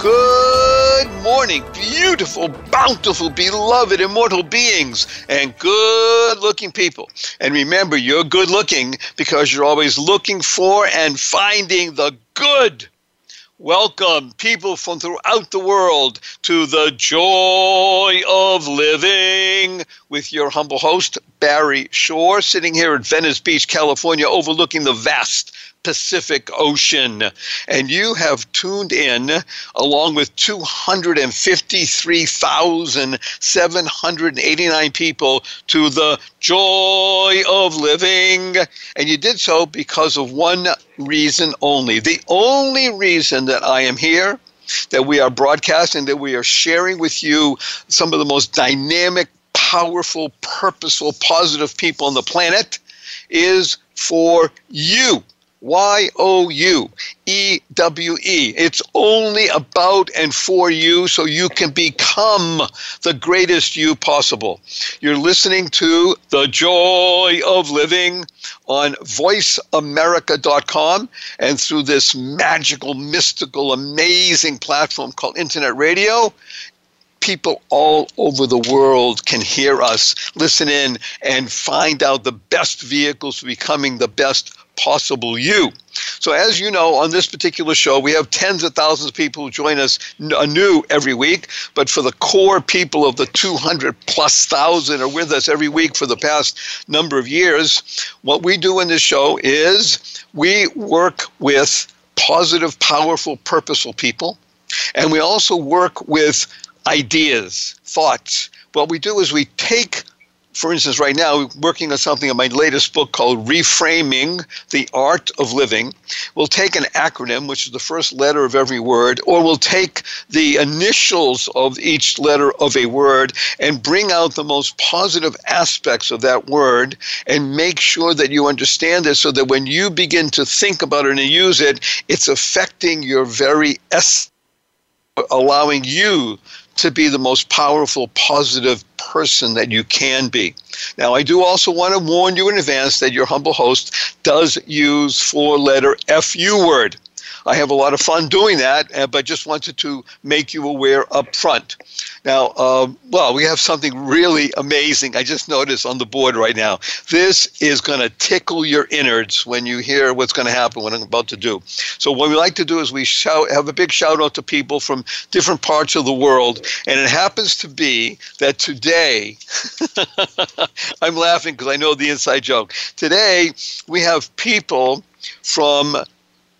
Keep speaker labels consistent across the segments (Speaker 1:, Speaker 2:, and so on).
Speaker 1: Good morning, beautiful, bountiful, beloved, immortal beings, and good looking people. And remember, you're good looking because you're always looking for and finding the good. Welcome, people from throughout the world, to the joy of living with your humble host, Barry Shore, sitting here at Venice Beach, California, overlooking the vast Pacific Ocean. And you have tuned in along with 253,789 people to the joy of living. And you did so because of one reason only. The only reason that I am here that we are broadcasting, that we are sharing with you some of the most dynamic, powerful, purposeful, positive people on the planet is for you. Y O U E W E. It's only about and for you so you can become the greatest you possible. You're listening to The Joy of Living on voiceamerica.com and through this magical, mystical, amazing platform called Internet Radio people all over the world can hear us, listen in, and find out the best vehicles for becoming the best possible you. So, as you know, on this particular show, we have tens of thousands of people who join us anew uh, every week. But for the core people of the 200 plus thousand are with us every week for the past number of years, what we do in this show is we work with positive, powerful, purposeful people. And we also work with ideas, thoughts. What we do is we take for instance, right now, working on something in my latest book called Reframing the Art of Living. We'll take an acronym, which is the first letter of every word, or we'll take the initials of each letter of a word and bring out the most positive aspects of that word and make sure that you understand it so that when you begin to think about it and use it, it's affecting your very essence, allowing you to be the most powerful, positive person that you can be. Now, I do also want to warn you in advance that your humble host does use four letter FU word. I have a lot of fun doing that, uh, but just wanted to make you aware up front. Now, uh, well, we have something really amazing. I just noticed on the board right now. This is going to tickle your innards when you hear what's going to happen, what I'm about to do. So, what we like to do is we shout, have a big shout out to people from different parts of the world. And it happens to be that today, I'm laughing because I know the inside joke. Today, we have people from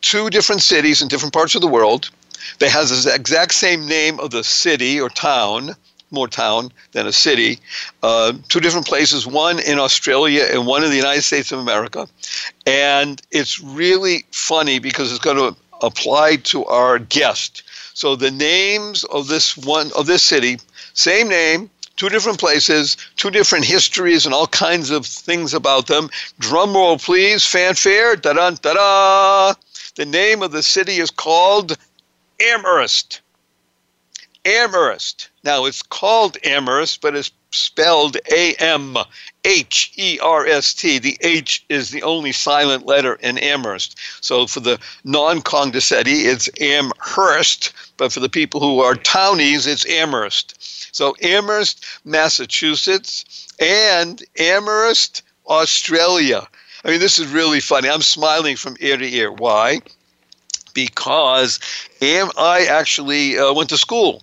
Speaker 1: two different cities in different parts of the world. They has the exact same name of the city or town, more town than a city. Uh, two different places, one in Australia and one in the United States of America. And it's really funny because it's going to apply to our guest. So the names of this one of this city, same name, two different places, two different histories, and all kinds of things about them. Drum roll, please, fanfare, da da da da. The name of the city is called Amherst. Amherst. Now it's called Amherst, but it's spelled A M H E R S T. The H is the only silent letter in Amherst. So for the non Congdeseti, it's Amherst, but for the people who are townies, it's Amherst. So Amherst, Massachusetts, and Amherst, Australia. I mean, this is really funny. I'm smiling from ear to ear. Why? Because am I actually uh, went to school,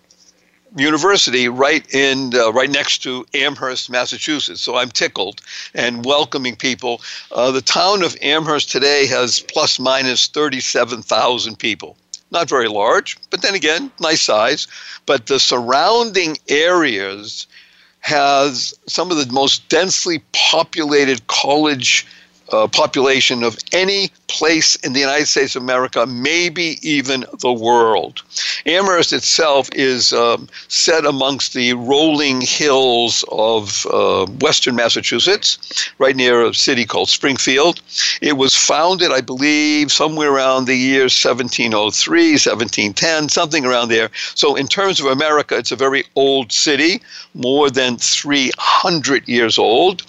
Speaker 1: university, right in uh, right next to Amherst, Massachusetts. So I'm tickled and welcoming people. Uh, the town of Amherst today has plus minus 37,000 people. Not very large, but then again, nice size. But the surrounding areas has some of the most densely populated college uh, population of any place in the United States of America, maybe even the world. Amherst itself is um, set amongst the rolling hills of uh, western Massachusetts, right near a city called Springfield. It was founded, I believe, somewhere around the year 1703, 1710, something around there. So, in terms of America, it's a very old city, more than 300 years old.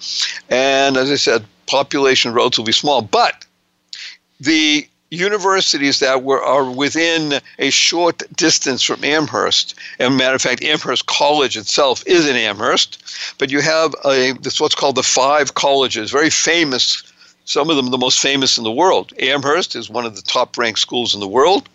Speaker 1: And as I said, population relatively small. But the universities that were are within a short distance from Amherst. And matter of fact, Amherst College itself is in Amherst. But you have a this what's called the five colleges, very famous some of them the most famous in the world. Amherst is one of the top ranked schools in the world.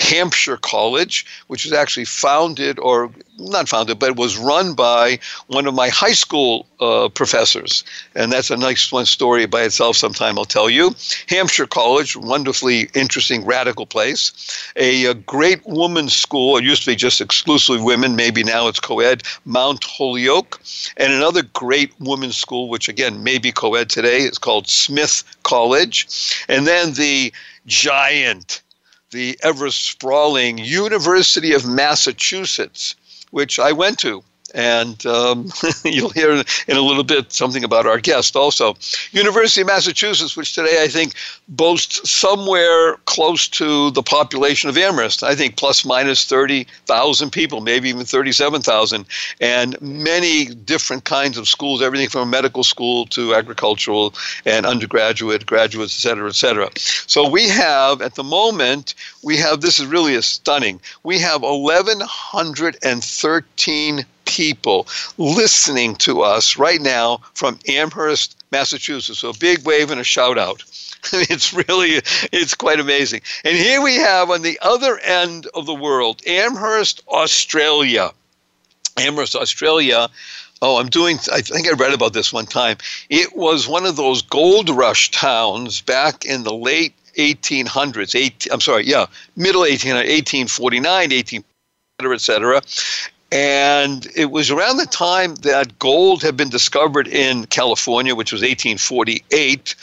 Speaker 1: Hampshire College, which was actually founded, or not founded, but was run by one of my high school uh, professors. And that's a nice one story by itself sometime I'll tell you. Hampshire College, wonderfully interesting, radical place. A, a great women's school, it used to be just exclusively women, maybe now it's co ed, Mount Holyoke. And another great women's school, which again may be co ed today, is called Smith College, and then the giant, the ever sprawling University of Massachusetts, which I went to and um, you'll hear in a little bit something about our guest also. University of Massachusetts, which today I think boasts somewhere close to the population of Amherst, I think plus minus 30,000 people, maybe even 37,000, and many different kinds of schools, everything from medical school to agricultural and undergraduate, graduates, et cetera, et cetera. So we have, at the moment, we have, this is really a stunning, we have 1,113 people listening to us right now from Amherst, Massachusetts. So a big wave and a shout out. it's really it's quite amazing. And here we have on the other end of the world, Amherst, Australia. Amherst, Australia. Oh, I'm doing, I think I read about this one time. It was one of those gold rush towns back in the late 1800s. Eight, I'm sorry, yeah, middle 1800, 1849, 18, et cetera. And it was around the time that gold had been discovered in California, which was 1848.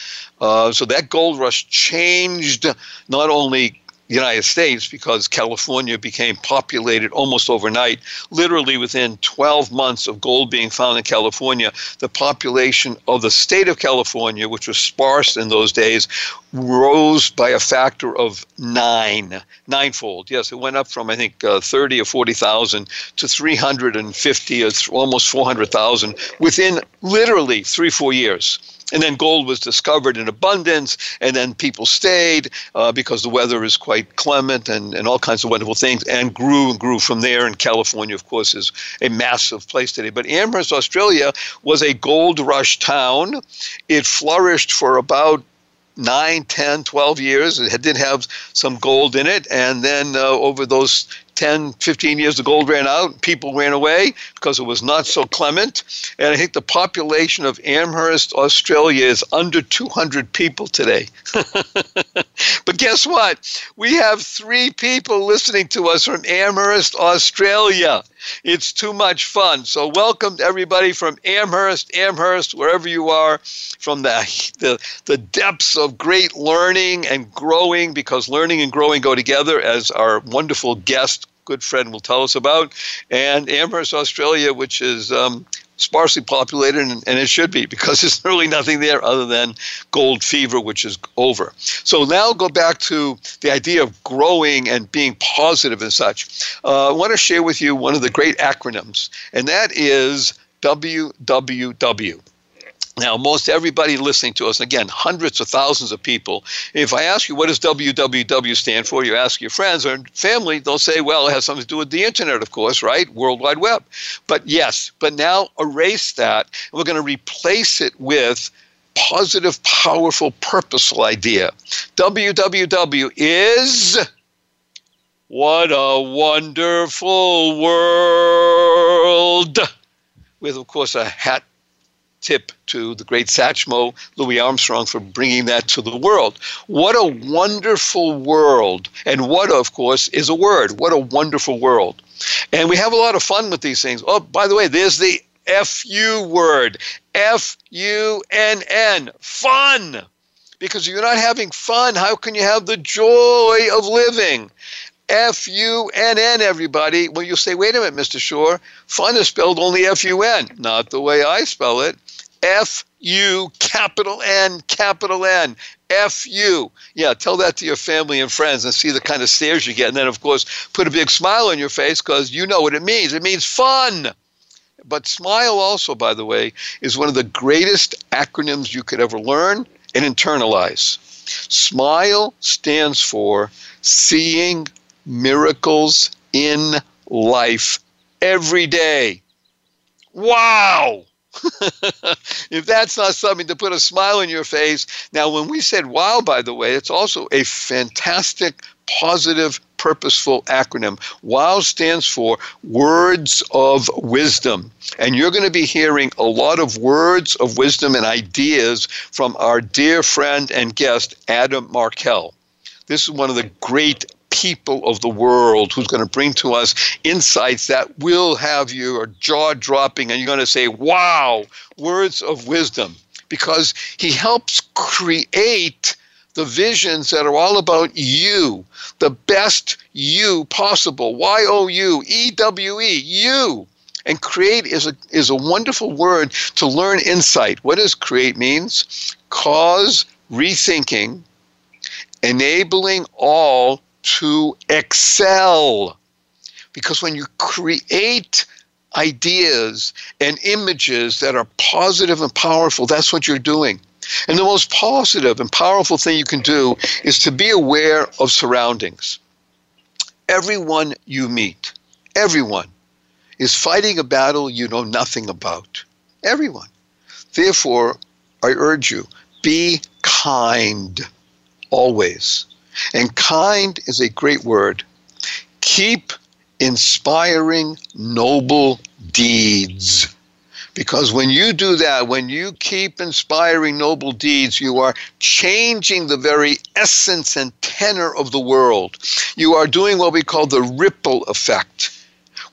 Speaker 1: Uh, so that gold rush changed not only United States because California became populated almost overnight. Literally within 12 months of gold being found in California, the population of the state of California, which was sparse in those days, rose by a factor of nine, ninefold. Yes, it went up from I think uh, 30 or 40,000 to 350 or th- almost 400,000 within literally three, four years. And then gold was discovered in abundance, and then people stayed uh, because the weather is quite clement and, and all kinds of wonderful things, and grew and grew from there. And California, of course, is a massive place today. But Amherst, Australia, was a gold rush town. It flourished for about 9, 10, 12 years. It did have some gold in it. And then uh, over those 10, 15 years, the gold ran out. People ran away because it was not so clement. And I think the population of Amherst, Australia is under 200 people today. but guess what? We have three people listening to us from Amherst, Australia. It's too much fun. So, welcome everybody from Amherst, Amherst, wherever you are, from the, the, the depths of great learning and growing, because learning and growing go together, as our wonderful guest good friend will tell us about, and Amherst, Australia, which is um, sparsely populated, and, and, it should be because there's really nothing there other than gold fever, which is over. So now go back to the idea of growing and being positive and such. Uh, I want to share with you one of the great acronyms, and that is WWW. Now, most everybody listening to us, again, hundreds of thousands of people, if I ask you what does WWW stand for, you ask your friends or family, they'll say, well, it has something to do with the internet, of course, right? World Wide Web. But yes, but now erase that, and we're going to replace it with positive, powerful, purposeful idea. WWW is what a wonderful world! With, of course, a hat tip to the great Satchmo, Louis Armstrong, for bringing that to the world. What a wonderful world. And what, of course, is a word. What a wonderful world. And we have a lot of fun with these things. Oh, by the way, there's the FU word F U N N. Fun. Because if you're not having fun, how can you have the joy of living? F U N N, everybody. Well, you'll say, wait a minute, Mr. Shore. Fun is spelled only F U N. Not the way I spell it. F U capital N capital N. F U. Yeah, tell that to your family and friends and see the kind of stares you get. And then, of course, put a big smile on your face because you know what it means. It means fun. But SMILE, also, by the way, is one of the greatest acronyms you could ever learn and internalize. SMILE stands for Seeing Miracles in Life Every Day. Wow! if that's not something to put a smile on your face. Now, when we said wow, by the way, it's also a fantastic, positive, purposeful acronym. WOW stands for Words of Wisdom. And you're going to be hearing a lot of words of wisdom and ideas from our dear friend and guest, Adam Markel. This is one of the great people of the world who's going to bring to us insights that will have your jaw dropping and you're going to say, wow, words of wisdom. Because he helps create the visions that are all about you, the best you possible. Y O U E W E, you. And create is a, is a wonderful word to learn insight. What does create means? Cause rethinking, enabling all to excel. Because when you create ideas and images that are positive and powerful, that's what you're doing. And the most positive and powerful thing you can do is to be aware of surroundings. Everyone you meet, everyone, is fighting a battle you know nothing about. Everyone. Therefore, I urge you be kind always. And kind is a great word. Keep inspiring noble deeds. Because when you do that, when you keep inspiring noble deeds, you are changing the very essence and tenor of the world. You are doing what we call the ripple effect,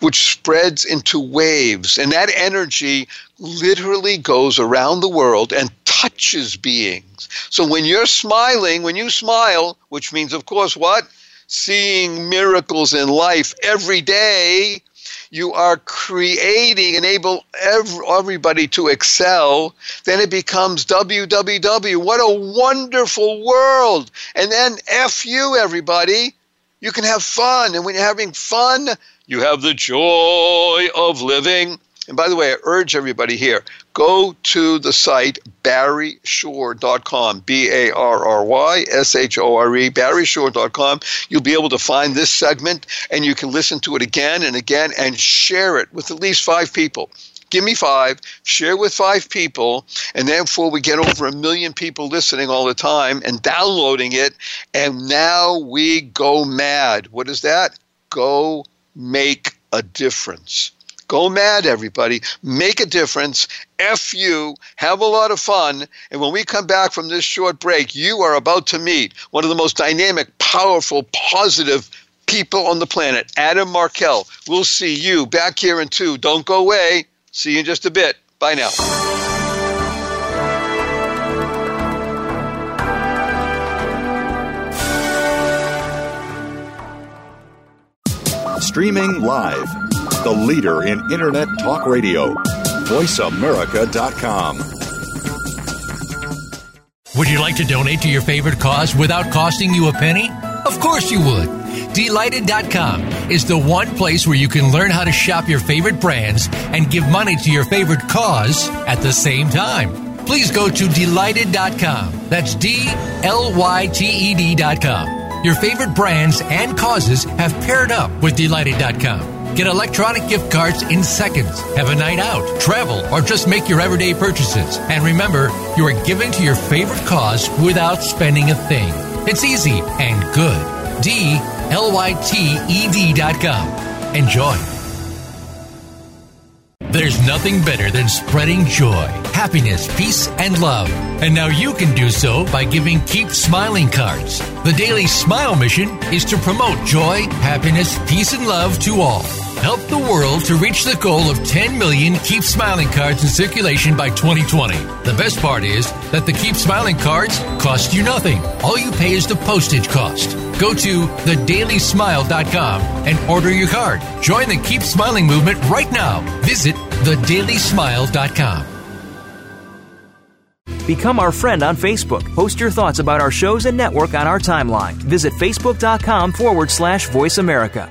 Speaker 1: which spreads into waves. And that energy literally goes around the world and touches beings. So when you're smiling, when you smile, which means, of course, what? Seeing miracles in life every day, you are creating, enable every, everybody to excel, then it becomes www. What a wonderful world. And then F you, everybody. You can have fun. And when you're having fun, you have the joy of living. And by the way, I urge everybody here go to the site barryshore.com, B A R R Y S H O R E, barryshore.com. You'll be able to find this segment and you can listen to it again and again and share it with at least five people. Give me five, share with five people, and therefore we get over a million people listening all the time and downloading it. And now we go mad. What is that? Go make a difference. Go mad, everybody. Make a difference. F you. Have a lot of fun. And when we come back from this short break, you are about to meet one of the most dynamic, powerful, positive people on the planet, Adam Markel. We'll see you back here in two. Don't go away. See you in just a bit. Bye now.
Speaker 2: Streaming live the leader in Internet talk radio. VoiceAmerica.com.
Speaker 3: Would you like to donate to your favorite cause without costing you a penny? Of course you would. Dlyted.com is the one place where you can learn how to shop your favorite brands and give money to your favorite cause at the same time. Please go to dlyted.com. That's D L Y T E D.com. Your favorite brands and causes have paired up with Dlyted.com. Get electronic gift cards in seconds. Have a night out, travel, or just make your everyday purchases. And remember, you are giving to your favorite cause without spending a thing. It's easy and good. D L Y T E D dot com. Enjoy. There's nothing better than spreading joy, happiness, peace, and love. And now you can do so by giving Keep Smiling cards. The Daily Smile mission is to promote joy, happiness, peace, and love to all. Help the world to reach the goal of 10 million Keep Smiling cards in circulation by 2020. The best part is that the Keep Smiling cards cost you nothing. All you pay is the postage cost. Go to thedailysmile.com and order your card. Join the Keep Smiling movement right now. Visit thedailysmile.com.
Speaker 4: Become our friend on Facebook. Post your thoughts about our shows and network on our timeline. Visit facebook.com forward slash voice America.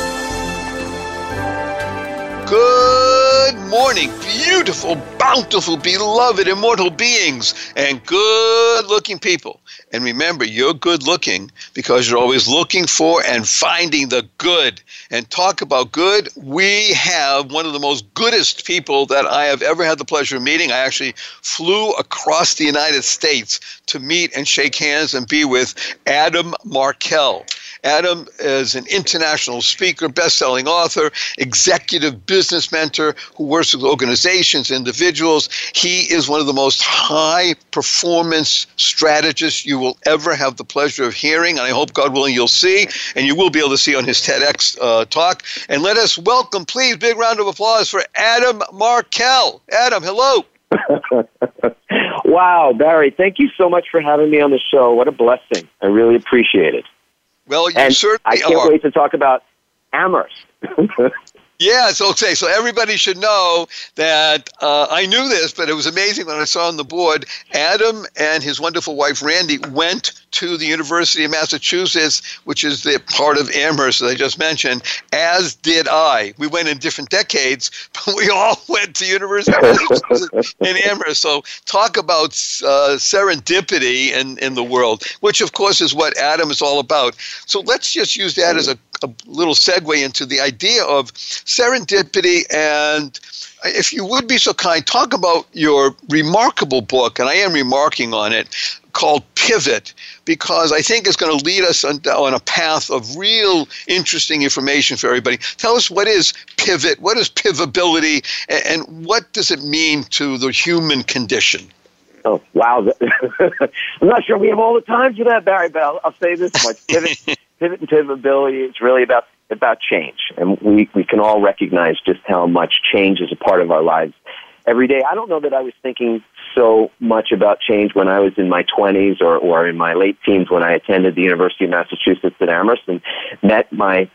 Speaker 1: Good morning, beautiful, bountiful, beloved, immortal beings, and good looking people. And remember, you're good looking because you're always looking for and finding the good. And talk about good, we have one of the most goodest people that I have ever had the pleasure of meeting. I actually flew across the United States to meet and shake hands and be with Adam Markel. Adam is an international speaker, best-selling author, executive business mentor who works with organizations, individuals. He is one of the most high performance strategists you will ever have the pleasure of hearing, and I hope, God willing, you'll see, and you will be able to see on his TEDx uh, talk. And let us welcome, please, big round of applause for Adam Markel. Adam, hello.
Speaker 5: wow, Barry, thank you so much for having me on the show. What a blessing. I really appreciate it.
Speaker 1: Well, you
Speaker 5: and
Speaker 1: certainly
Speaker 5: I can't
Speaker 1: are.
Speaker 5: wait to talk about Amherst.
Speaker 1: Yeah, so okay. So everybody should know that uh, I knew this, but it was amazing when I saw on the board. Adam and his wonderful wife Randy went to the University of Massachusetts, which is the part of Amherst that I just mentioned. As did I. We went in different decades, but we all went to University of Massachusetts in Amherst. So talk about uh, serendipity in in the world, which of course is what Adam is all about. So let's just use that as a a little segue into the idea of serendipity. And if you would be so kind talk about your remarkable book and i am remarking on it called pivot because i think it's going to lead us on, on a path of real interesting information for everybody. Tell us what is pivot? What is pivability and, and what does it mean to the human condition?
Speaker 5: Oh wow! I'm not sure we have all the time for that, Barry. But I'll, I'll say this much: pivot, pivot, and pivotability. It's really about about change, and we we can all recognize just how much change is a part of our lives every day. I don't know that I was thinking so much about change when I was in my 20s or or in my late teens when I attended the University of Massachusetts at Amherst and met my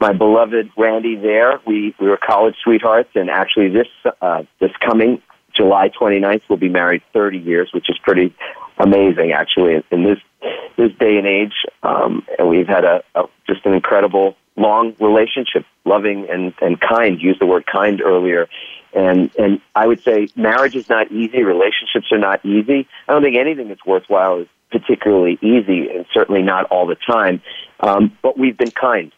Speaker 5: my beloved Randy there. We we were college sweethearts, and actually this uh, this coming July 29th, we'll be married 30 years, which is pretty amazing, actually, in this this day and age. Um, and we've had a, a just an incredible long relationship, loving and and kind. Use the word kind earlier, and and I would say marriage is not easy. Relationships are not easy. I don't think anything that's worthwhile is particularly easy, and certainly not all the time. Um, but we've been kind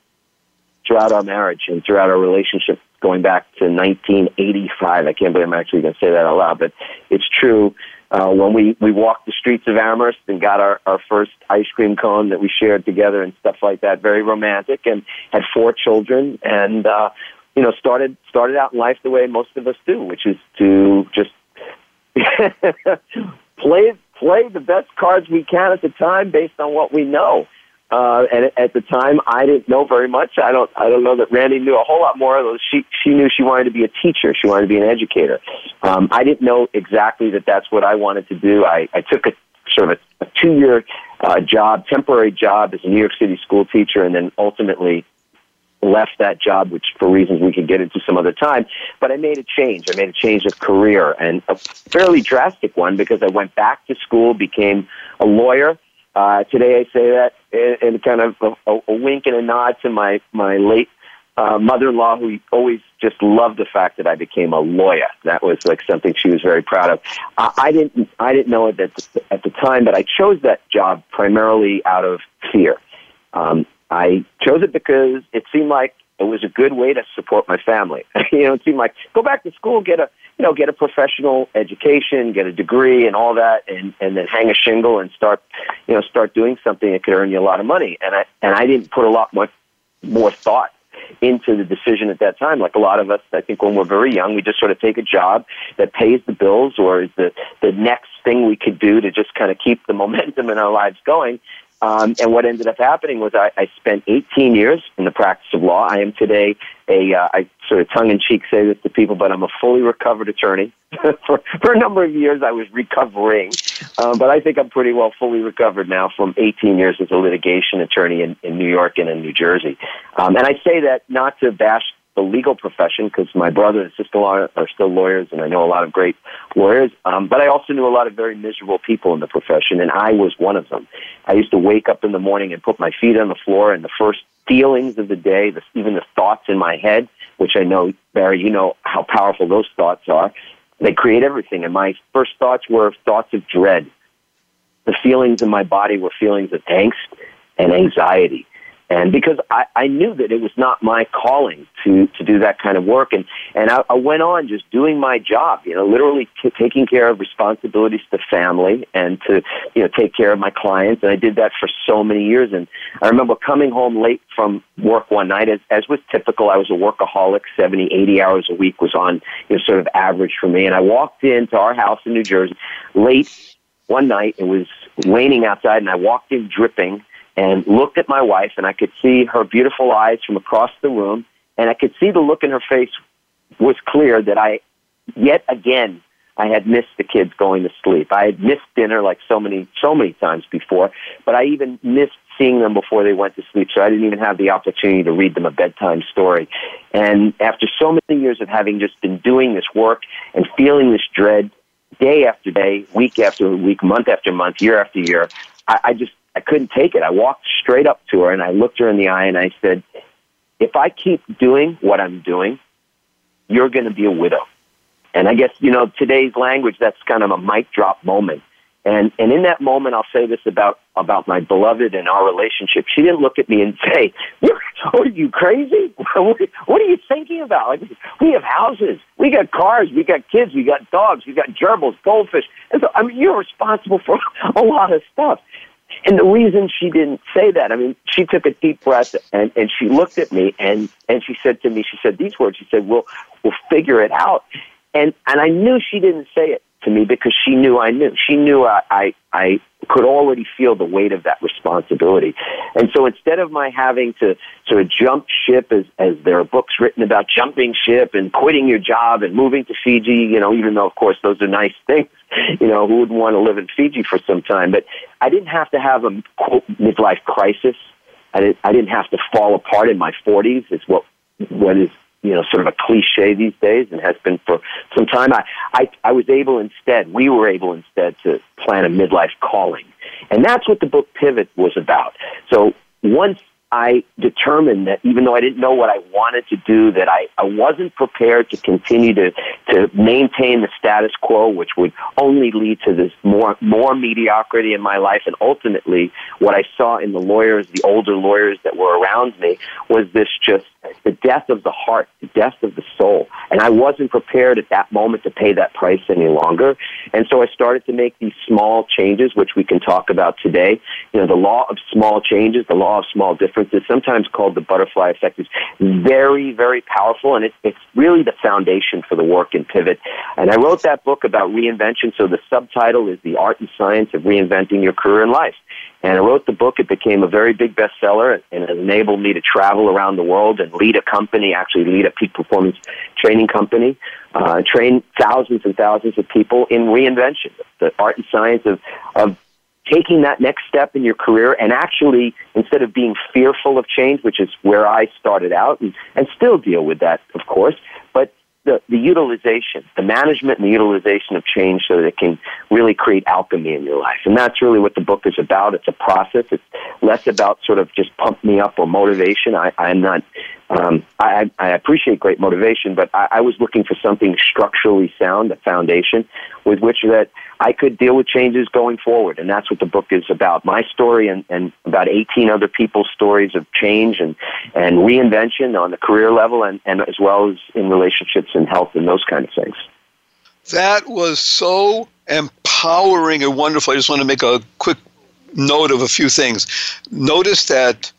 Speaker 5: throughout our marriage and throughout our relationship going back to 1985. I can't believe I'm actually going to say that out loud, but it's true. Uh, when we, we walked the streets of Amherst and got our, our first ice cream cone that we shared together and stuff like that, very romantic, and had four children, and uh, you know started started out in life the way most of us do, which is to just play play the best cards we can at the time based on what we know. Uh, and at the time, I didn't know very much. I don't. I don't know that Randy knew a whole lot more. She she knew she wanted to be a teacher. She wanted to be an educator. Um, I didn't know exactly that that's what I wanted to do. I, I took a sort of a, a two year uh, job, temporary job as a New York City school teacher, and then ultimately left that job, which for reasons we could get into some other time. But I made a change. I made a change of career, and a fairly drastic one because I went back to school, became a lawyer. Uh, today I say that in, in kind of a, a, a wink and a nod to my, my late uh, mother-in-law who always just loved the fact that I became a lawyer. That was like something she was very proud of. I, I didn't, I didn't know it at the, at the time, but I chose that job primarily out of fear. Um, I chose it because it seemed like it was a good way to support my family. you know, it seemed like go back to school, get a you know, get a professional education, get a degree and all that and, and then hang a shingle and start you know, start doing something that could earn you a lot of money. And I and I didn't put a lot more more thought into the decision at that time. Like a lot of us, I think when we're very young, we just sort of take a job that pays the bills or is the, the next thing we could do to just kind of keep the momentum in our lives going. Um, and what ended up happening was I, I spent 18 years in the practice of law. I am today a, uh, I sort of tongue in cheek say this to people, but I'm a fully recovered attorney. for, for a number of years, I was recovering, um, but I think I'm pretty well fully recovered now from 18 years as a litigation attorney in, in New York and in New Jersey. Um, and I say that not to bash the legal profession because my brother and sister-in-law are still lawyers, and I know a lot of great lawyers. Um, but I also knew a lot of very miserable people in the profession, and I was one of them. I used to wake up in the morning and put my feet on the floor, and the first feelings of the day, the, even the thoughts in my head, which I know, Barry, you know how powerful those thoughts are. They create everything, and my first thoughts were thoughts of dread. The feelings in my body were feelings of angst and anxiety. And because I, I knew that it was not my calling to, to do that kind of work. And, and I, I went on just doing my job, you know, literally t- taking care of responsibilities to family and to, you know, take care of my clients. And I did that for so many years. And I remember coming home late from work one night, as, as was typical. I was a workaholic, 70, 80 hours a week was on, you know, sort of average for me. And I walked into our house in New Jersey late one night. It was raining outside and I walked in dripping and looked at my wife, and I could see her beautiful eyes from across the room, and I could see the look in her face was clear that I, yet again, I had missed the kids going to sleep. I had missed dinner like so many, so many times before, but I even missed seeing them before they went to sleep, so I didn't even have the opportunity to read them a bedtime story. And after so many years of having just been doing this work and feeling this dread day after day, week after week, month after month, year after year, I, I just I couldn't take it. I walked straight up to her and I looked her in the eye and I said, if I keep doing what I'm doing, you're going to be a widow. And I guess, you know, today's language, that's kind of a mic drop moment. And, and in that moment, I'll say this about, about my beloved and our relationship. She didn't look at me and say, are you crazy? what are you thinking about? Like, we have houses, we got cars, we got kids, we got dogs, we got gerbils, goldfish. And so, I mean, you're responsible for a lot of stuff. And the reason she didn't say that, I mean, she took a deep breath and, and she looked at me and, and she said to me, she said these words, she said, we'll, we'll figure it out. And, and I knew she didn't say it to me because she knew I knew. She knew I, I, I could already feel the weight of that responsibility. And so instead of my having to sort of jump ship as, as there are books written about jumping ship and quitting your job and moving to Fiji, you know, even though of course those are nice things, you know, who wouldn't want to live in Fiji for some time? But I didn't have to have a quote midlife crisis. I didn't, I didn't have to fall apart in my 40s. It's what, what is you know, sort of a cliche these days and has been for some time. I, I, I was able instead, we were able instead to plan a midlife calling. And that's what the book Pivot was about. So once I determined that even though I didn't know what I wanted to do, that I, I wasn't prepared to continue to, to maintain the status quo, which would only lead to this more, more mediocrity in my life. And ultimately, what I saw in the lawyers, the older lawyers that were around me, was this just the death of the heart, the death of the soul. And I wasn't prepared at that moment to pay that price any longer. And so I started to make these small changes, which we can talk about today. You know, the law of small changes, the law of small differences difference is sometimes called the butterfly effect. It's very, very powerful, and it, it's really the foundation for the work in Pivot. And I wrote that book about reinvention, so the subtitle is The Art and Science of Reinventing Your Career and Life. And I wrote the book. It became a very big bestseller and it enabled me to travel around the world and lead a company, actually lead a peak performance training company, uh, train thousands and thousands of people in reinvention, the art and science of, of taking that next step in your career and actually, instead of being fearful of change, which is where I started out and, and still deal with that, of course, but the, the utilization, the management and the utilization of change so that it can really create alchemy in your life. And that's really what the book is about. It's a process. It's less about sort of just pump me up or motivation. I, I'm not Um, I, I appreciate great motivation, but I, I was looking for something structurally sound, a foundation with which that I could deal with changes going forward. And that's what the book is about. My story and, and about 18 other people's stories of change and, and reinvention on the career level and, and as well as in relationships and health and those kind of things.
Speaker 1: That was so empowering and wonderful. I just want to make a quick note of a few things. Notice that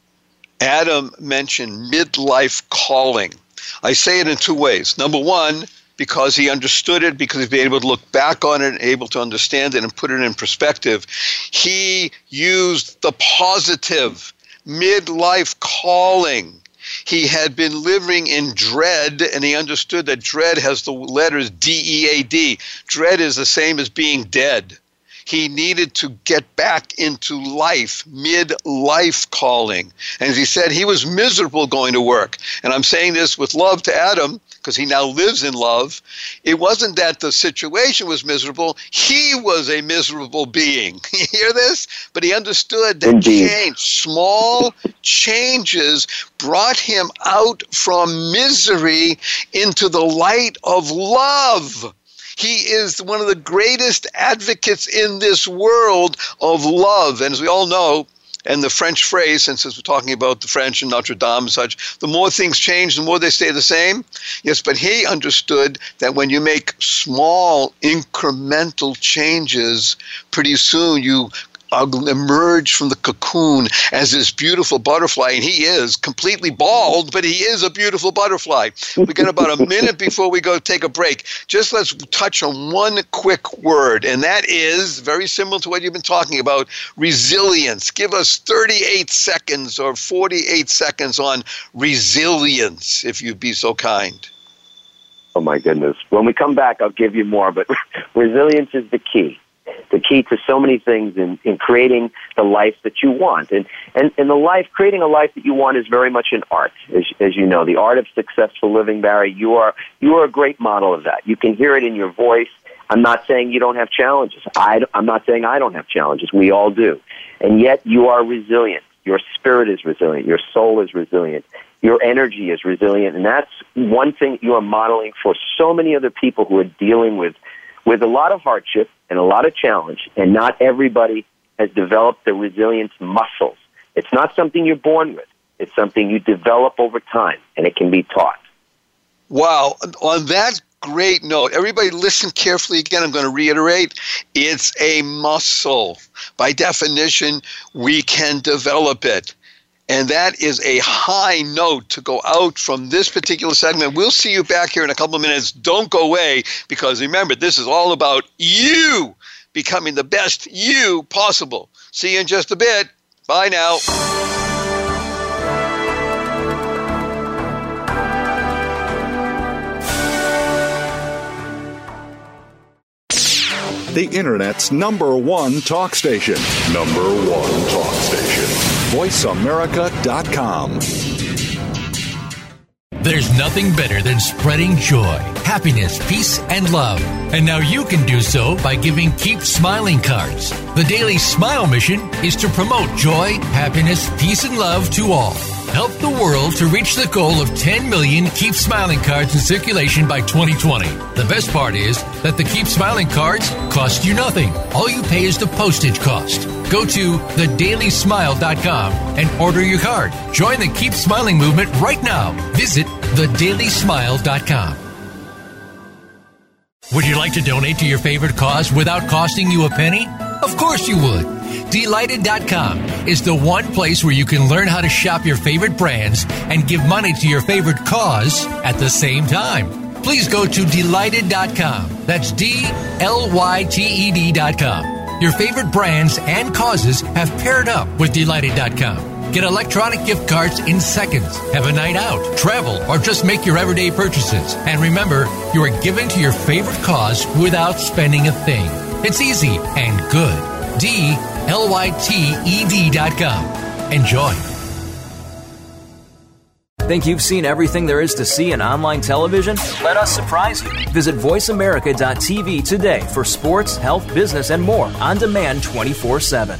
Speaker 1: Adam mentioned midlife calling. I say it in two ways. Number one, because he understood it, because he's been able to look back on it and able to understand it and put it in perspective. He used the positive midlife calling. He had been living in dread, and he understood that dread has the letters D E A D. Dread is the same as being dead he needed to get back into life, mid life calling. And as he said, he was miserable going to work. And I'm saying this with love to Adam, because he now lives in love. It wasn't that the situation was miserable, he was a miserable being. You hear this? But he understood that
Speaker 5: Indeed.
Speaker 1: change, small changes, brought him out from misery into the light of love. He is one of the greatest advocates in this world of love. And as we all know, and the French phrase, since we're talking about the French and Notre Dame and such, the more things change, the more they stay the same. Yes, but he understood that when you make small incremental changes, pretty soon you emerge from the cocoon as this beautiful butterfly, and he is completely bald, but he is a beautiful butterfly. We got about a minute before we go take a break. Just let's touch on one quick word, and that is very similar to what you've been talking about resilience. Give us 38 seconds or 48 seconds on resilience, if you'd be so kind.
Speaker 5: Oh my goodness. When we come back, I'll give you more, but resilience is the key the key to so many things in, in creating the life that you want. And, and, and the life, creating a life that you want is very much an art, as, as you know. The art of successful living, Barry, you are, you are a great model of that. You can hear it in your voice. I'm not saying you don't have challenges. I, I'm not saying I don't have challenges. We all do. And yet you are resilient. Your spirit is resilient. Your soul is resilient. Your energy is resilient. And that's one thing you are modeling for so many other people who are dealing with with a lot of hardship and a lot of challenge, and not everybody has developed the resilience muscles. It's not something you're born with. It's something you develop over time, and it can be taught.
Speaker 1: Wow. On that great note, everybody listen carefully again. I'm going to reiterate it's a muscle. By definition, we can develop it. And that is a high note to go out from this particular segment. We'll see you back here in a couple of minutes. Don't go away because remember, this is all about you becoming the best you possible. See you in just a bit. Bye now.
Speaker 2: The Internet's number one talk station. Number one talk station. VoiceAmerica.com.
Speaker 3: There's nothing better than spreading joy, happiness, peace, and love. And now you can do so by giving Keep Smiling cards. The Daily Smile mission is to promote joy, happiness, peace, and love to all help the world to reach the goal of 10 million Keep Smiling cards in circulation by 2020. The best part is that the Keep Smiling cards cost you nothing. All you pay is the postage cost. Go to thedailysmile.com and order your card. Join the Keep Smiling movement right now. Visit thedailysmile.com. Would you like to donate to your favorite cause without costing you a penny? Of course you would. Dlyted.com is the one place where you can learn how to shop your favorite brands and give money to your favorite cause at the same time. Please go to Dlyted.com. That's D L Y T E D.com. Your favorite brands and causes have paired up with Dlyted.com. Get electronic gift cards in seconds. Have a night out, travel, or just make your everyday purchases. And remember, you are giving to your favorite cause without spending a thing. It's easy and good. D L-Y-T-E-D dot com. Enjoy.
Speaker 4: Think you've seen everything there is to see in online television? Let us surprise you. Visit VoiceAmerica.tv today for sports, health, business, and more on demand 24 7.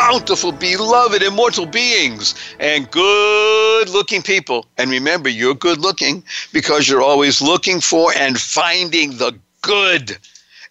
Speaker 1: bountiful, beloved, immortal beings, and good looking people. And remember, you're good looking because you're always looking for and finding the good.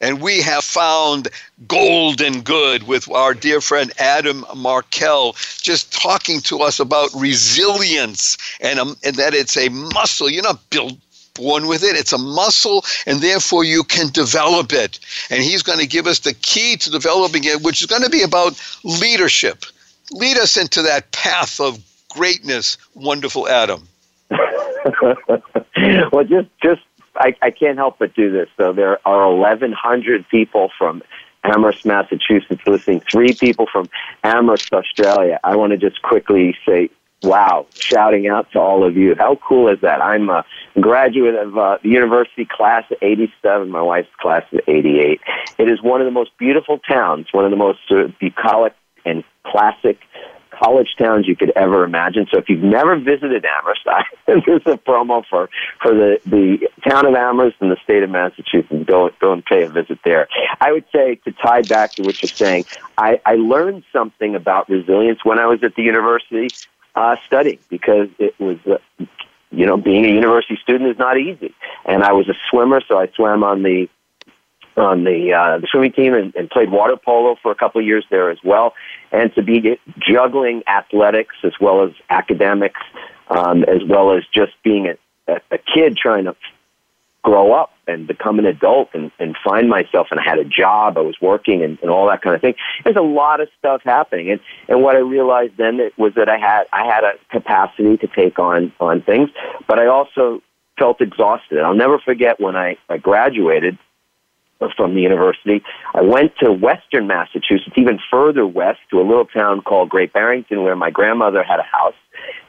Speaker 1: And we have found golden good with our dear friend Adam Markel, just talking to us about resilience and, um, and that it's a muscle. You're not built born with it. It's a muscle, and therefore you can develop it. And he's going to give us the key to developing it, which is going to be about leadership. Lead us into that path of greatness, wonderful Adam.
Speaker 5: well, just just I, I can't help but do this. So there are 1,100 people from Amherst, Massachusetts listening, three people from Amherst, Australia. I want to just quickly say wow, shouting out to all of you. How cool is that? I'm a graduate of uh, the university class of 87, my wife's class of 88. It is one of the most beautiful towns, one of the most uh, bucolic and classic college towns you could ever imagine. So if you've never visited Amherst, I, there's a promo for, for the, the town of Amherst and the state of Massachusetts. Go, go and pay a visit there. I would say to tie back to what you're saying, I, I learned something about resilience when I was at the university uh, studying because it was, uh, you know, being a university student is not easy. And I was a swimmer, so I swam on the on the uh, the swimming team and, and played water polo for a couple of years there as well. And to be juggling athletics as well as academics, um, as well as just being a, a, a kid trying to grow up and become an adult and, and find myself and I had a job, I was working and, and all that kind of thing. There's a lot of stuff happening. And, and what I realized then was that I had I had a capacity to take on on things, but I also felt exhausted. I'll never forget when I, I graduated from the university. I went to western Massachusetts, even further west, to a little town called Great Barrington, where my grandmother had a house.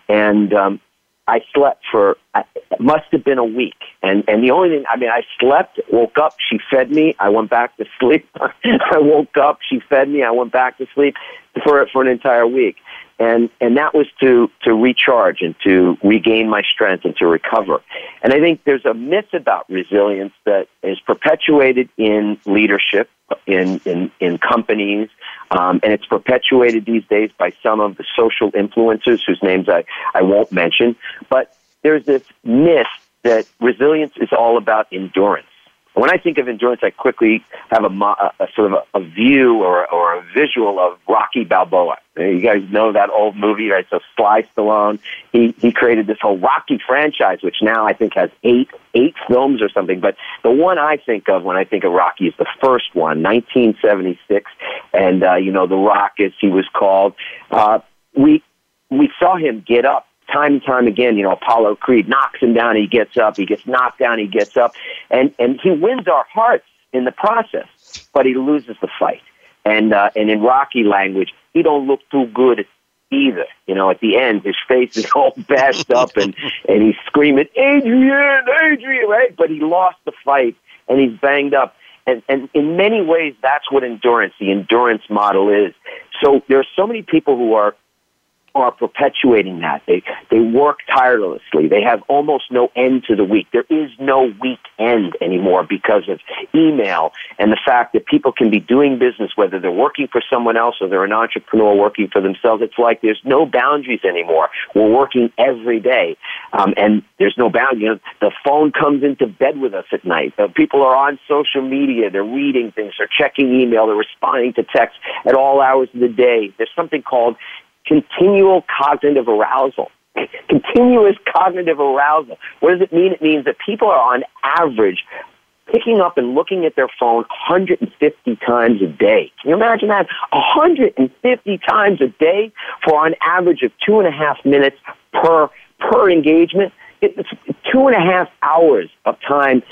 Speaker 5: And um, I slept for it must have been a week, and and the only thing I mean, I slept, woke up, she fed me, I went back to sleep. I woke up, she fed me, I went back to sleep for for an entire week, and and that was to to recharge and to regain my strength and to recover. And I think there's a myth about resilience that is perpetuated in leadership in in in companies um, and it's perpetuated these days by some of the social influencers whose names I, I won't mention. But there's this myth that resilience is all about endurance. When I think of endurance, I quickly have a, a, sort of a, a, view or, or a visual of Rocky Balboa. You guys know that old movie, right? So Sly Stallone, he, he created this whole Rocky franchise, which now I think has eight, eight films or something. But the one I think of when I think of Rocky is the first one, 1976. And, uh, you know, The Rock, as he was called. Uh, we, we saw him get up time and time again, you know, Apollo Creed knocks him down, he gets up, he gets knocked down, he gets up, and and he wins our hearts in the process, but he loses the fight. And uh, and in Rocky language, he don't look too good either. You know, at the end, his face is all bashed up, and and he's screaming, "Adrian, Adrian!" Right? But he lost the fight, and he's banged up. And, and in many ways, that's what endurance, the endurance model is. So there are so many people who are are perpetuating that. They they work tirelessly. They have almost no end to the week. There is no weekend anymore because of email and the fact that people can be doing business whether they're working for someone else or they're an entrepreneur working for themselves. It's like there's no boundaries anymore. We're working every day, um, and there's no boundary. You know, the phone comes into bed with us at night. People are on social media. They're reading things. They're checking email. They're responding to texts at all hours of the day. There's something called continual cognitive arousal. Continuous cognitive arousal. What does it mean? It means that people are on average picking up and looking at their phone 150 times a day. Can you imagine that? 150 times a day for an average of two and a half minutes per per engagement. It's two and a half hours of time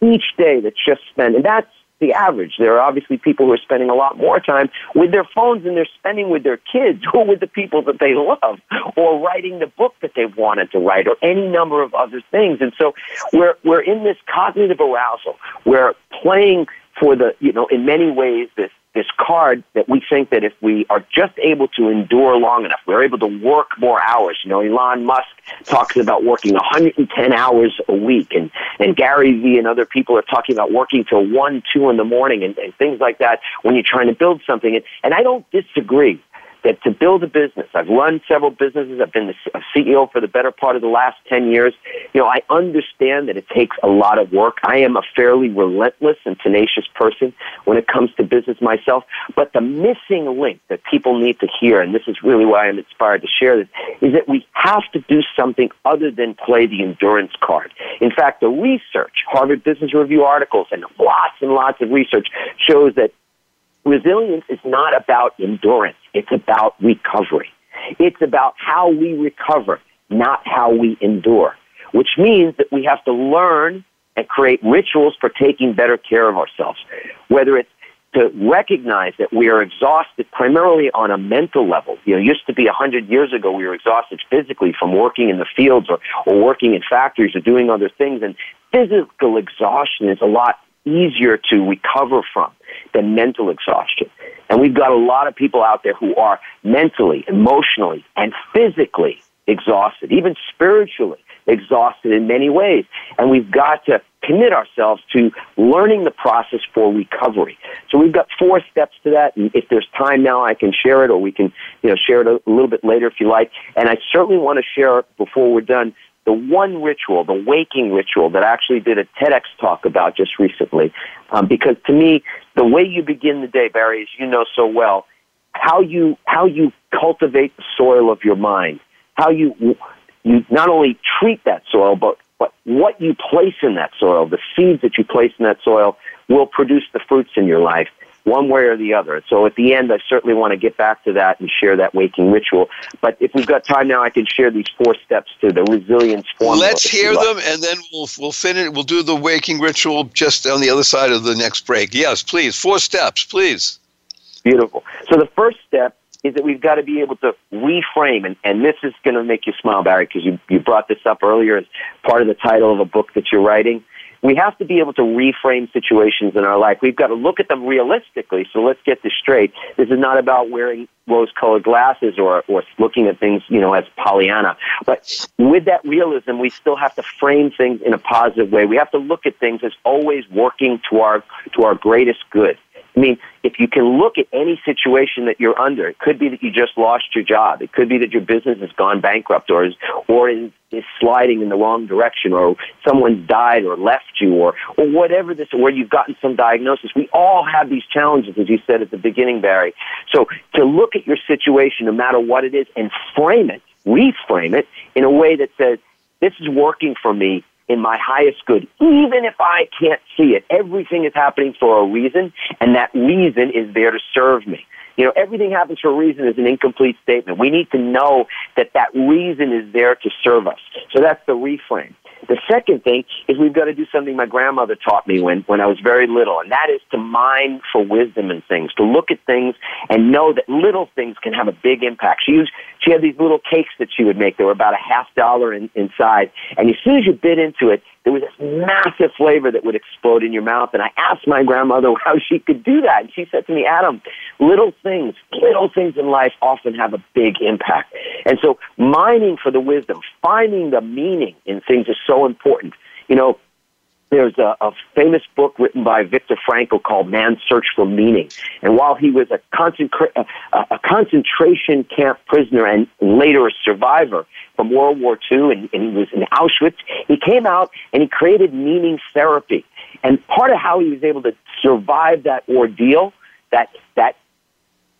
Speaker 5: each day that's just spent, and that's the average. There are obviously people who are spending a lot more time with their phones than they're spending with their kids or with the people that they love or writing the book that they've wanted to write or any number of other things. And so we're, we're in this cognitive arousal. We're playing for the, you know, in many ways, this this card that we think that if we are just able to endure long enough, we're able to work more hours. You know, Elon Musk talks about working 110 hours a week, and and Gary Vee and other people are talking about working till one, two in the morning, and, and things like that when you're trying to build something. And, and I don't disagree that to build a business, I've run several businesses. I've been a CEO for the better part of the last 10 years. You know, I understand that it takes a lot of work. I am a fairly relentless and tenacious person when it comes to business myself. But the missing link that people need to hear, and this is really why I'm inspired to share this, is that we have to do something other than play the endurance card. In fact, the research, Harvard Business Review articles, and lots and lots of research shows that resilience is not about endurance. It's about recovery. It's about how we recover, not how we endure, which means that we have to learn and create rituals for taking better care of ourselves. Whether it's to recognize that we are exhausted primarily on a mental level. You know, it used to be a hundred years ago we were exhausted physically from working in the fields or, or working in factories or doing other things and physical exhaustion is a lot easier to recover from than mental exhaustion. And we've got a lot of people out there who are mentally, emotionally, and physically exhausted, even spiritually exhausted in many ways. And we've got to commit ourselves to learning the process for recovery. So we've got four steps to that. And if there's time now, I can share it or we can, you know, share it a little bit later if you like. And I certainly want to share before we're done the one ritual, the waking ritual that I actually did a TEDx talk about just recently. Um, because to me, the way you begin the day, Barry, as you know so well, how you how you cultivate the soil of your mind, how you you not only treat that soil, but but what you place in that soil, the seeds that you place in that soil, will produce the fruits in your life one way or the other. So at the end, I certainly want to get back to that and share that waking ritual. But if we've got time now, I can share these four steps to the resilience formula.
Speaker 1: Let's hear them, and then we'll we'll finish. We'll do the waking ritual just on the other side of the next break. Yes, please. Four steps, please.
Speaker 5: Beautiful. So the first step is that we've got to be able to reframe, and, and this is going to make you smile, Barry, because you, you brought this up earlier as part of the title of a book that you're writing we have to be able to reframe situations in our life. We've got to look at them realistically. So let's get this straight. This is not about wearing rose-colored glasses or, or looking at things, you know, as Pollyanna. But with that realism, we still have to frame things in a positive way. We have to look at things as always working to our, to our greatest good. I mean, if you can look at any situation that you're under, it could be that you just lost your job. It could be that your business has gone bankrupt or is, or is, is sliding in the wrong direction or someone's died or left you or, or whatever this, or you've gotten some diagnosis. We all have these challenges, as you said at the beginning, Barry. So to look at your situation, no matter what it is, and frame it, reframe it in a way that says, this is working for me in my highest good, even if I can't see it. Everything is happening for a reason, and that reason is there to serve me. You know, everything happens for a reason is an incomplete statement. We need to know that that reason is there to serve us. So that's the reframe. The second thing is we've got to do something my grandmother taught me when, when I was very little, and that is to mine for wisdom in things, to look at things and know that little things can have a big impact. She used, she had these little cakes that she would make. They were about a half dollar in, in size, and as soon as you bit into it, there was this massive flavor that would explode in your mouth. And I asked my grandmother how she could do that. And she said to me, Adam, little things, little things in life often have a big impact. And so mining for the wisdom, finding the meaning in things is so important. You know, there's a, a, famous book written by Viktor Frankl called Man's Search for Meaning. And while he was a, concentra- a, a concentration camp prisoner and later a survivor from World War II and, and he was in Auschwitz, he came out and he created meaning therapy. And part of how he was able to survive that ordeal, that, that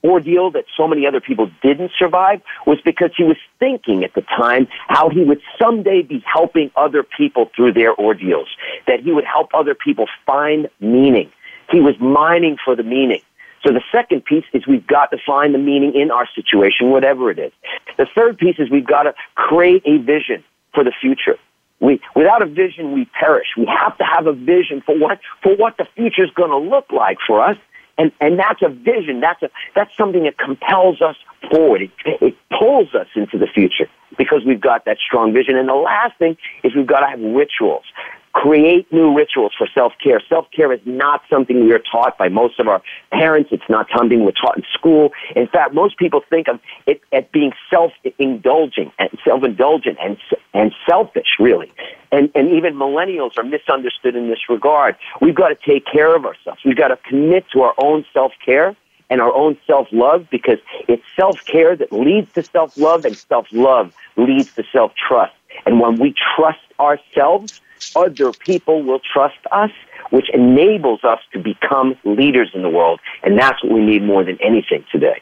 Speaker 5: ordeal that so many other people didn't survive was because he was thinking at the time how he would someday be helping other people through their ordeals, that he would help other people find meaning. He was mining for the meaning. So the second piece is we've got to find the meaning in our situation, whatever it is. The third piece is we've got to create a vision for the future. We, without a vision, we perish. We have to have a vision for what, for what the future is going to look like for us. And, and that's a vision. That's a, that's something that compels us forward. It, it pulls us into the future because we've got that strong vision. And the last thing is we've got to have rituals create new rituals for self-care. Self-care is not something we are taught by most of our parents. It's not something we're taught in school. In fact, most people think of it as being self-indulging and self-indulgent and, and selfish, really. And, and even millennials are misunderstood in this regard. We've got to take care of ourselves. We've got to commit to our own self-care and our own self-love because it's self-care that leads to self-love and self-love leads to self-trust. And when we trust ourselves, other people will trust us, which enables us to become leaders in the world. And that's what we need more than anything today.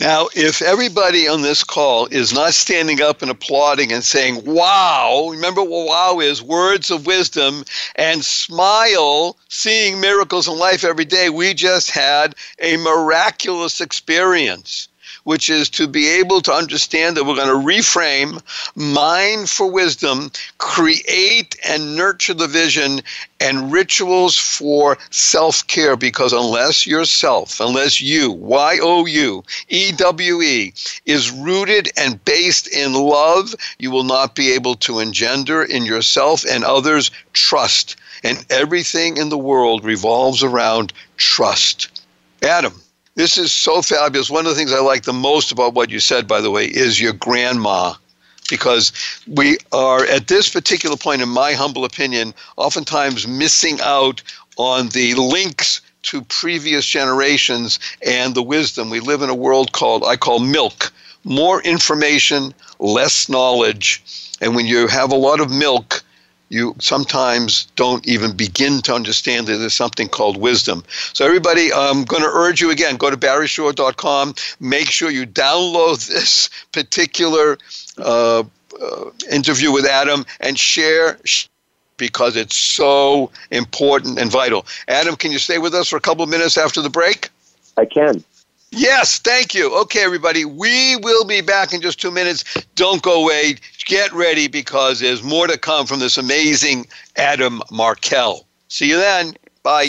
Speaker 1: Now, if everybody on this call is not standing up and applauding and saying, wow, remember what wow is words of wisdom, and smile, seeing miracles in life every day, we just had a miraculous experience which is to be able to understand that we're going to reframe, mind for wisdom, create and nurture the vision, and rituals for self care. Because unless yourself, unless you, Y O U, E W E, is rooted and based in love, you will not be able to engender in yourself and others trust. And everything in the world revolves around trust. Adam, this is so fabulous. One of the things I like the most about what you said, by the way, is your grandma. Because we are, at this particular point, in my humble opinion, oftentimes missing out on the links to previous generations and the wisdom. We live in a world called, I call milk more information, less knowledge. And when you have a lot of milk, you sometimes don't even begin to understand that there's something called wisdom. So, everybody, I'm going to urge you again go to barryshore.com. Make sure you download this particular uh, uh, interview with Adam and share because it's so important and vital. Adam, can you stay with us for a couple of minutes after the break?
Speaker 5: I can.
Speaker 1: Yes, thank you. Okay, everybody, we will be back in just two minutes. Don't go away. Get ready because there's more to come from this amazing Adam Markel. See you then. Bye.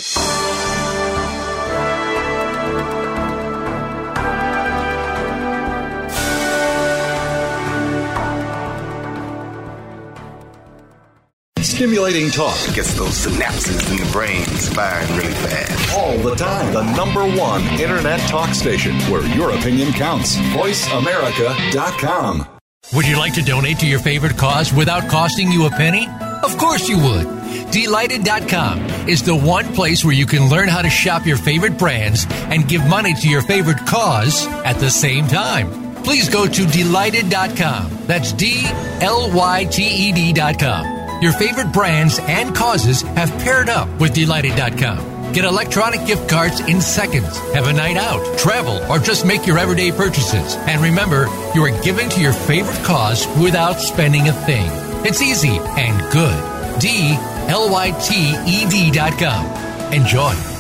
Speaker 2: Stimulating talk.
Speaker 6: Gets those synapses in the brain firing really fast.
Speaker 2: All the time. The number one internet talk station where your opinion counts. VoiceAmerica.com.
Speaker 3: Would you like to donate to your favorite cause without costing you a penny? Of course you would. Dlyted.com is the one place where you can learn how to shop your favorite brands and give money to your favorite cause at the same time. Please go to dlyted.com. That's D L Y T E D.com. Your favorite brands and causes have paired up with Dlyted.com. Get electronic gift cards in seconds. Have a night out, travel, or just make your everyday purchases. And remember, you are giving to your favorite cause without spending a thing. It's easy and good. D L Y T E D dot com. Enjoy.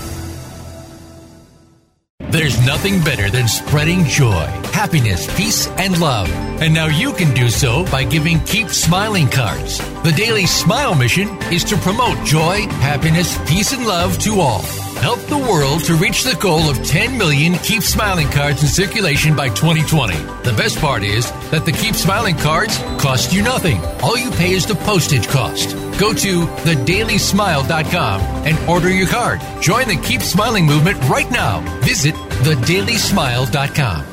Speaker 3: There's nothing better than spreading joy, happiness, peace, and love. And now you can do so by giving Keep Smiling cards. The Daily Smile mission is to promote joy, happiness, peace, and love to all. Help the world to reach the goal of 10 million Keep Smiling cards in circulation by 2020. The best part is that the Keep Smiling cards cost you nothing. All you pay is the postage cost. Go to thedailysmile.com and order your card. Join the Keep Smiling movement right now. Visit thedailysmile.com.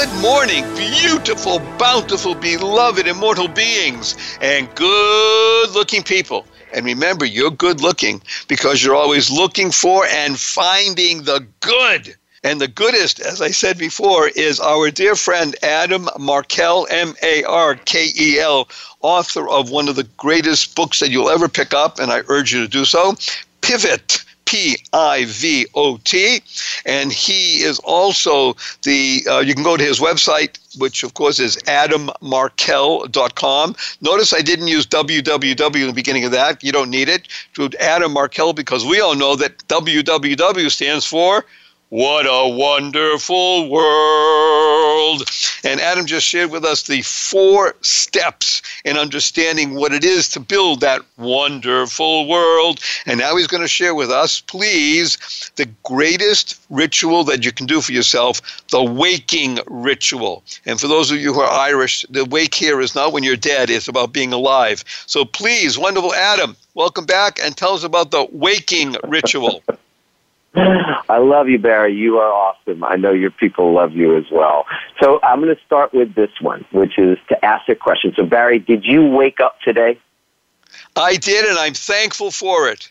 Speaker 1: Good morning, beautiful, bountiful, beloved, immortal beings, and good looking people. And remember, you're good looking because you're always looking for and finding the good. And the goodest, as I said before, is our dear friend Adam Markel, M A R K E L, author of one of the greatest books that you'll ever pick up, and I urge you to do so Pivot P I V O T. And he is also the, uh, you can go to his website, which of course is adammarkel.com. Notice I didn't use www in the beginning of that. You don't need it. To Adam Markel because we all know that www stands for what a wonderful world. And Adam just shared with us the four steps in understanding what it is to build that wonderful world. And now he's going to share with us, please, the greatest ritual that you can do for yourself, the waking ritual. And for those of you who are Irish, the wake here is not when you're dead, it's about being alive. So please, wonderful Adam, welcome back and tell us about the waking ritual.
Speaker 5: I love you, Barry. You are awesome. I know your people love you as well. So I'm going to start with this one, which is to ask a question. So, Barry, did you wake up today?
Speaker 1: I did, and I'm thankful for it.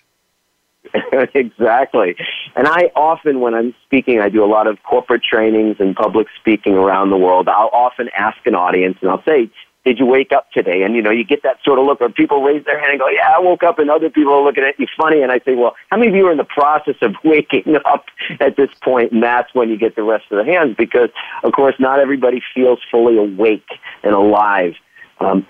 Speaker 5: exactly. And I often, when I'm speaking, I do a lot of corporate trainings and public speaking around the world. I'll often ask an audience and I'll say, did you wake up today? And you know, you get that sort of look where people raise their hand and go, yeah, I woke up, and other people are looking at you funny. And I say, well, how many of you are in the process of waking up at this point? And that's when you get the rest of the hands because, of course, not everybody feels fully awake and alive. Um,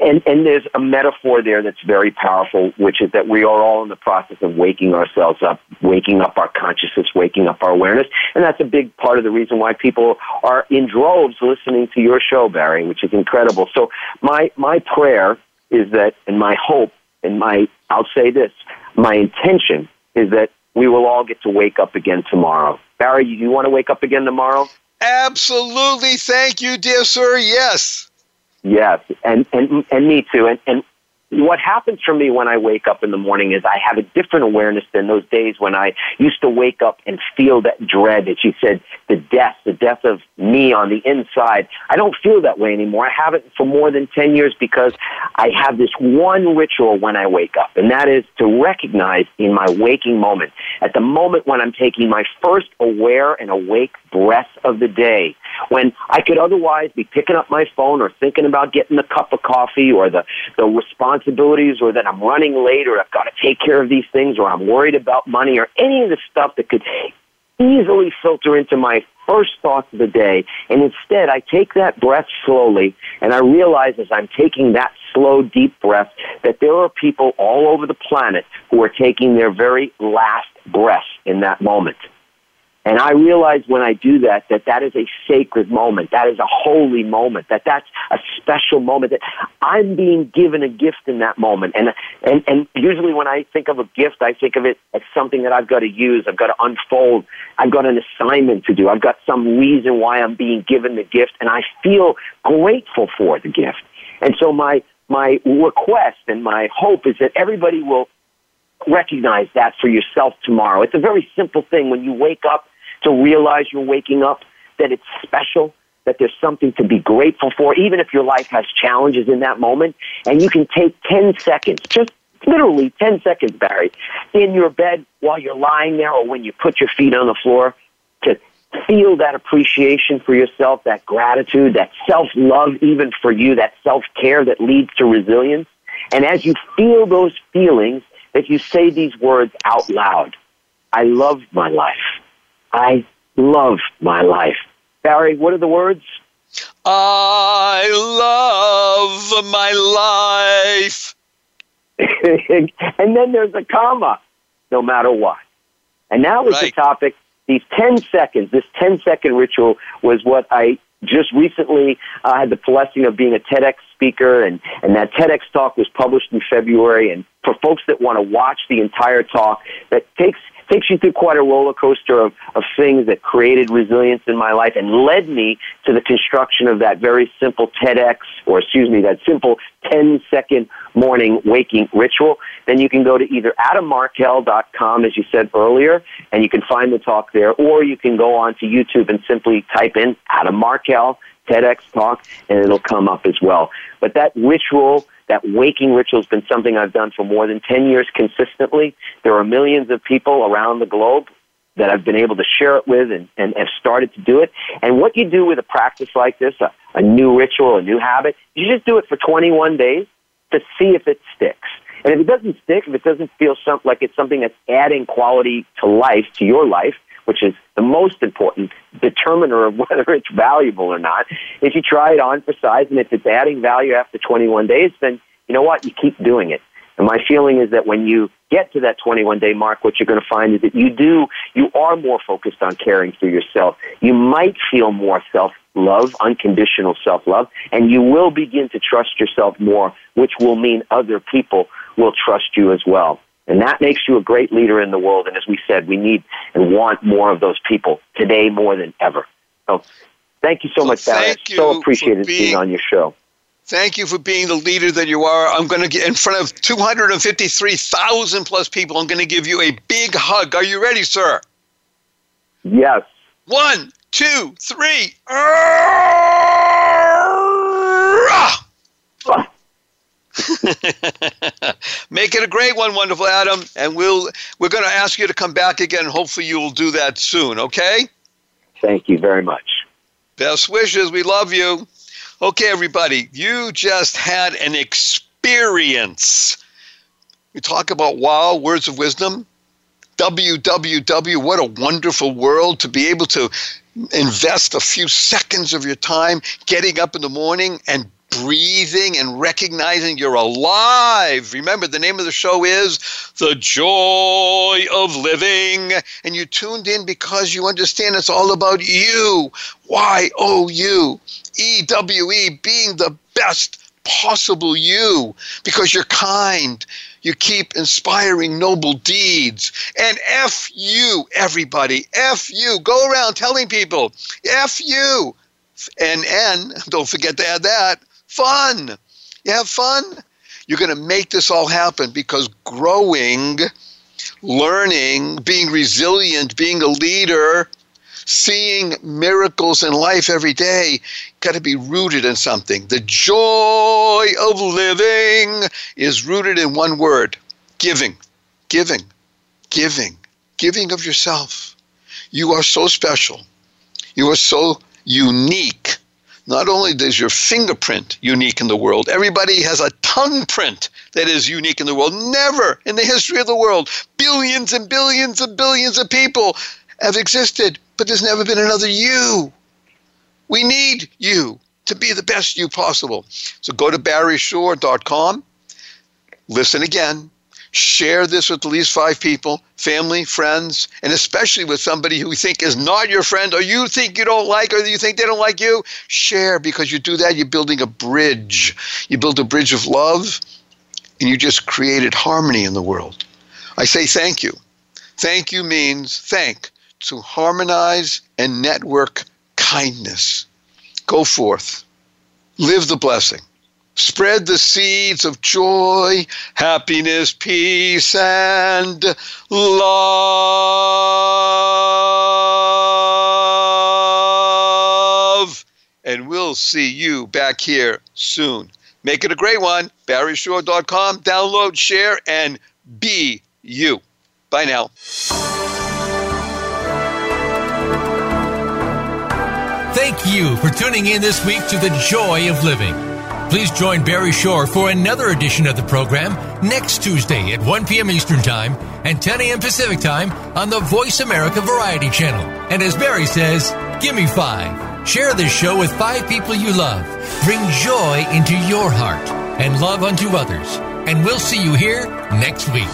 Speaker 5: and, and there's a metaphor there that's very powerful, which is that we are all in the process of waking ourselves up, waking up our consciousness, waking up our awareness. And that's a big part of the reason why people are in droves listening to your show, Barry, which is incredible. So my, my prayer is that, and my hope, and my, I'll say this, my intention is that we will all get to wake up again tomorrow. Barry, do you want to wake up again tomorrow?
Speaker 1: Absolutely. Thank you, dear sir. Yes.
Speaker 5: Yes, and and and me too. And and what happens for me when I wake up in the morning is I have a different awareness than those days when I used to wake up and feel that dread that you said, the death, the death of me on the inside. I don't feel that way anymore. I haven't for more than 10 years because I have this one ritual when I wake up, and that is to recognize in my waking moment, at the moment when I'm taking my first aware and awake breath of the day, when I could otherwise be picking up my phone or thinking about getting a cup of coffee or the, the responsibilities or that I'm running late or I've got to take care of these things or I'm worried about money or any of the stuff that could easily filter into my first thoughts of the day. And instead, I take that breath slowly and I realize as I'm taking that slow, deep breath that there are people all over the planet who are taking their very last breath in that moment. And I realize when I do that, that that is a sacred moment. That is a holy moment. That that's a special moment. That I'm being given a gift in that moment. And, and, and usually when I think of a gift, I think of it as something that I've got to use. I've got to unfold. I've got an assignment to do. I've got some reason why I'm being given the gift. And I feel grateful for the gift. And so my, my request and my hope is that everybody will recognize that for yourself tomorrow. It's a very simple thing. When you wake up, to realize you're waking up, that it's special, that there's something to be grateful for, even if your life has challenges in that moment. And you can take 10 seconds, just literally 10 seconds, Barry, in your bed while you're lying there or when you put your feet on the floor to feel that appreciation for yourself, that gratitude, that self-love even for you, that self-care that leads to resilience. And as you feel those feelings, that you say these words out loud. I love my life. I love my life. Barry, what are the words?
Speaker 1: I love my life.
Speaker 5: and then there's a comma, no matter what. And that was right. the topic. These 10 seconds, this 10 second ritual was what I just recently uh, had the blessing of being a TEDx speaker, and, and that TEDx talk was published in February. And for folks that want to watch the entire talk, that takes takes you through quite a roller coaster of, of things that created resilience in my life and led me to the construction of that very simple TEDx, or excuse me, that simple 10 second morning waking ritual, then you can go to either adammarkel.com, as you said earlier, and you can find the talk there, or you can go on to YouTube and simply type in Adam Markel TEDx talk, and it'll come up as well. But that ritual, that waking ritual has been something I've done for more than 10 years consistently. There are millions of people around the globe that I've been able to share it with and, and have started to do it. And what you do with a practice like this, a, a new ritual, a new habit, you just do it for 21 days to see if it sticks. And if it doesn't stick, if it doesn't feel some, like it's something that's adding quality to life, to your life, which is the most important determiner of whether it's valuable or not. If you try it on for size and if it's adding value after 21 days, then you know what? You keep doing it. And my feeling is that when you get to that 21 day mark, what you're going to find is that you do, you are more focused on caring for yourself. You might feel more self love, unconditional self love, and you will begin to trust yourself more, which will mean other people will trust you as well. And that makes you a great leader in the world. And as we said, we need and want more of those people today more than ever. So thank you so, so much, Barry. I so appreciated being, being on your show.
Speaker 1: Thank you for being the leader that you are. I'm going to get in front of 253,000 plus people. I'm going to give you a big hug. Are you ready, sir?
Speaker 5: Yes.
Speaker 1: One, two, three. Make it a great one, wonderful Adam, and we'll we're going to ask you to come back again. Hopefully, you will do that soon. Okay?
Speaker 5: Thank you very much.
Speaker 1: Best wishes. We love you. Okay, everybody, you just had an experience. We talk about wow, words of wisdom. WWW, what a wonderful world to be able to invest a few seconds of your time getting up in the morning and breathing and recognizing you're alive. Remember, the name of the show is The Joy of Living. And you tuned in because you understand it's all about you. Y O U E W E, being the best possible you because you're kind. You keep inspiring noble deeds. And F you, everybody. F you. Go around telling people, F you. And N, don't forget to add that fun. You have fun. You're going to make this all happen because growing, learning, being resilient, being a leader, seeing miracles in life every day got to be rooted in something. The joy of living is rooted in one word giving, giving, giving, giving of yourself. You are so special. You are so unique not only is your fingerprint unique in the world, everybody has a tongue print that is unique in the world. Never in the history of the world, billions and billions and billions of people have existed, but there's never been another you. We need you to be the best you possible. So go to barryshore.com, listen again, Share this with at least five people, family, friends, and especially with somebody who you think is not your friend or you think you don't like or you think they don't like you. Share because you do that, you're building a bridge. You build a bridge of love and you just created harmony in the world. I say thank you. Thank you means thank to harmonize and network kindness. Go forth. Live the blessing. Spread the seeds of joy, happiness, peace, and love. And we'll see you back here soon. Make it a great one. BarryShore.com. Download, share, and be you. Bye now.
Speaker 3: Thank you for tuning in this week to The Joy of Living. Please join Barry Shore for another edition of the program next Tuesday at 1 p.m. Eastern Time and 10 a.m. Pacific Time on the Voice America Variety Channel. And as Barry says, give me five. Share this show with five people you love. Bring joy into your heart and love unto others. And we'll see you here next week.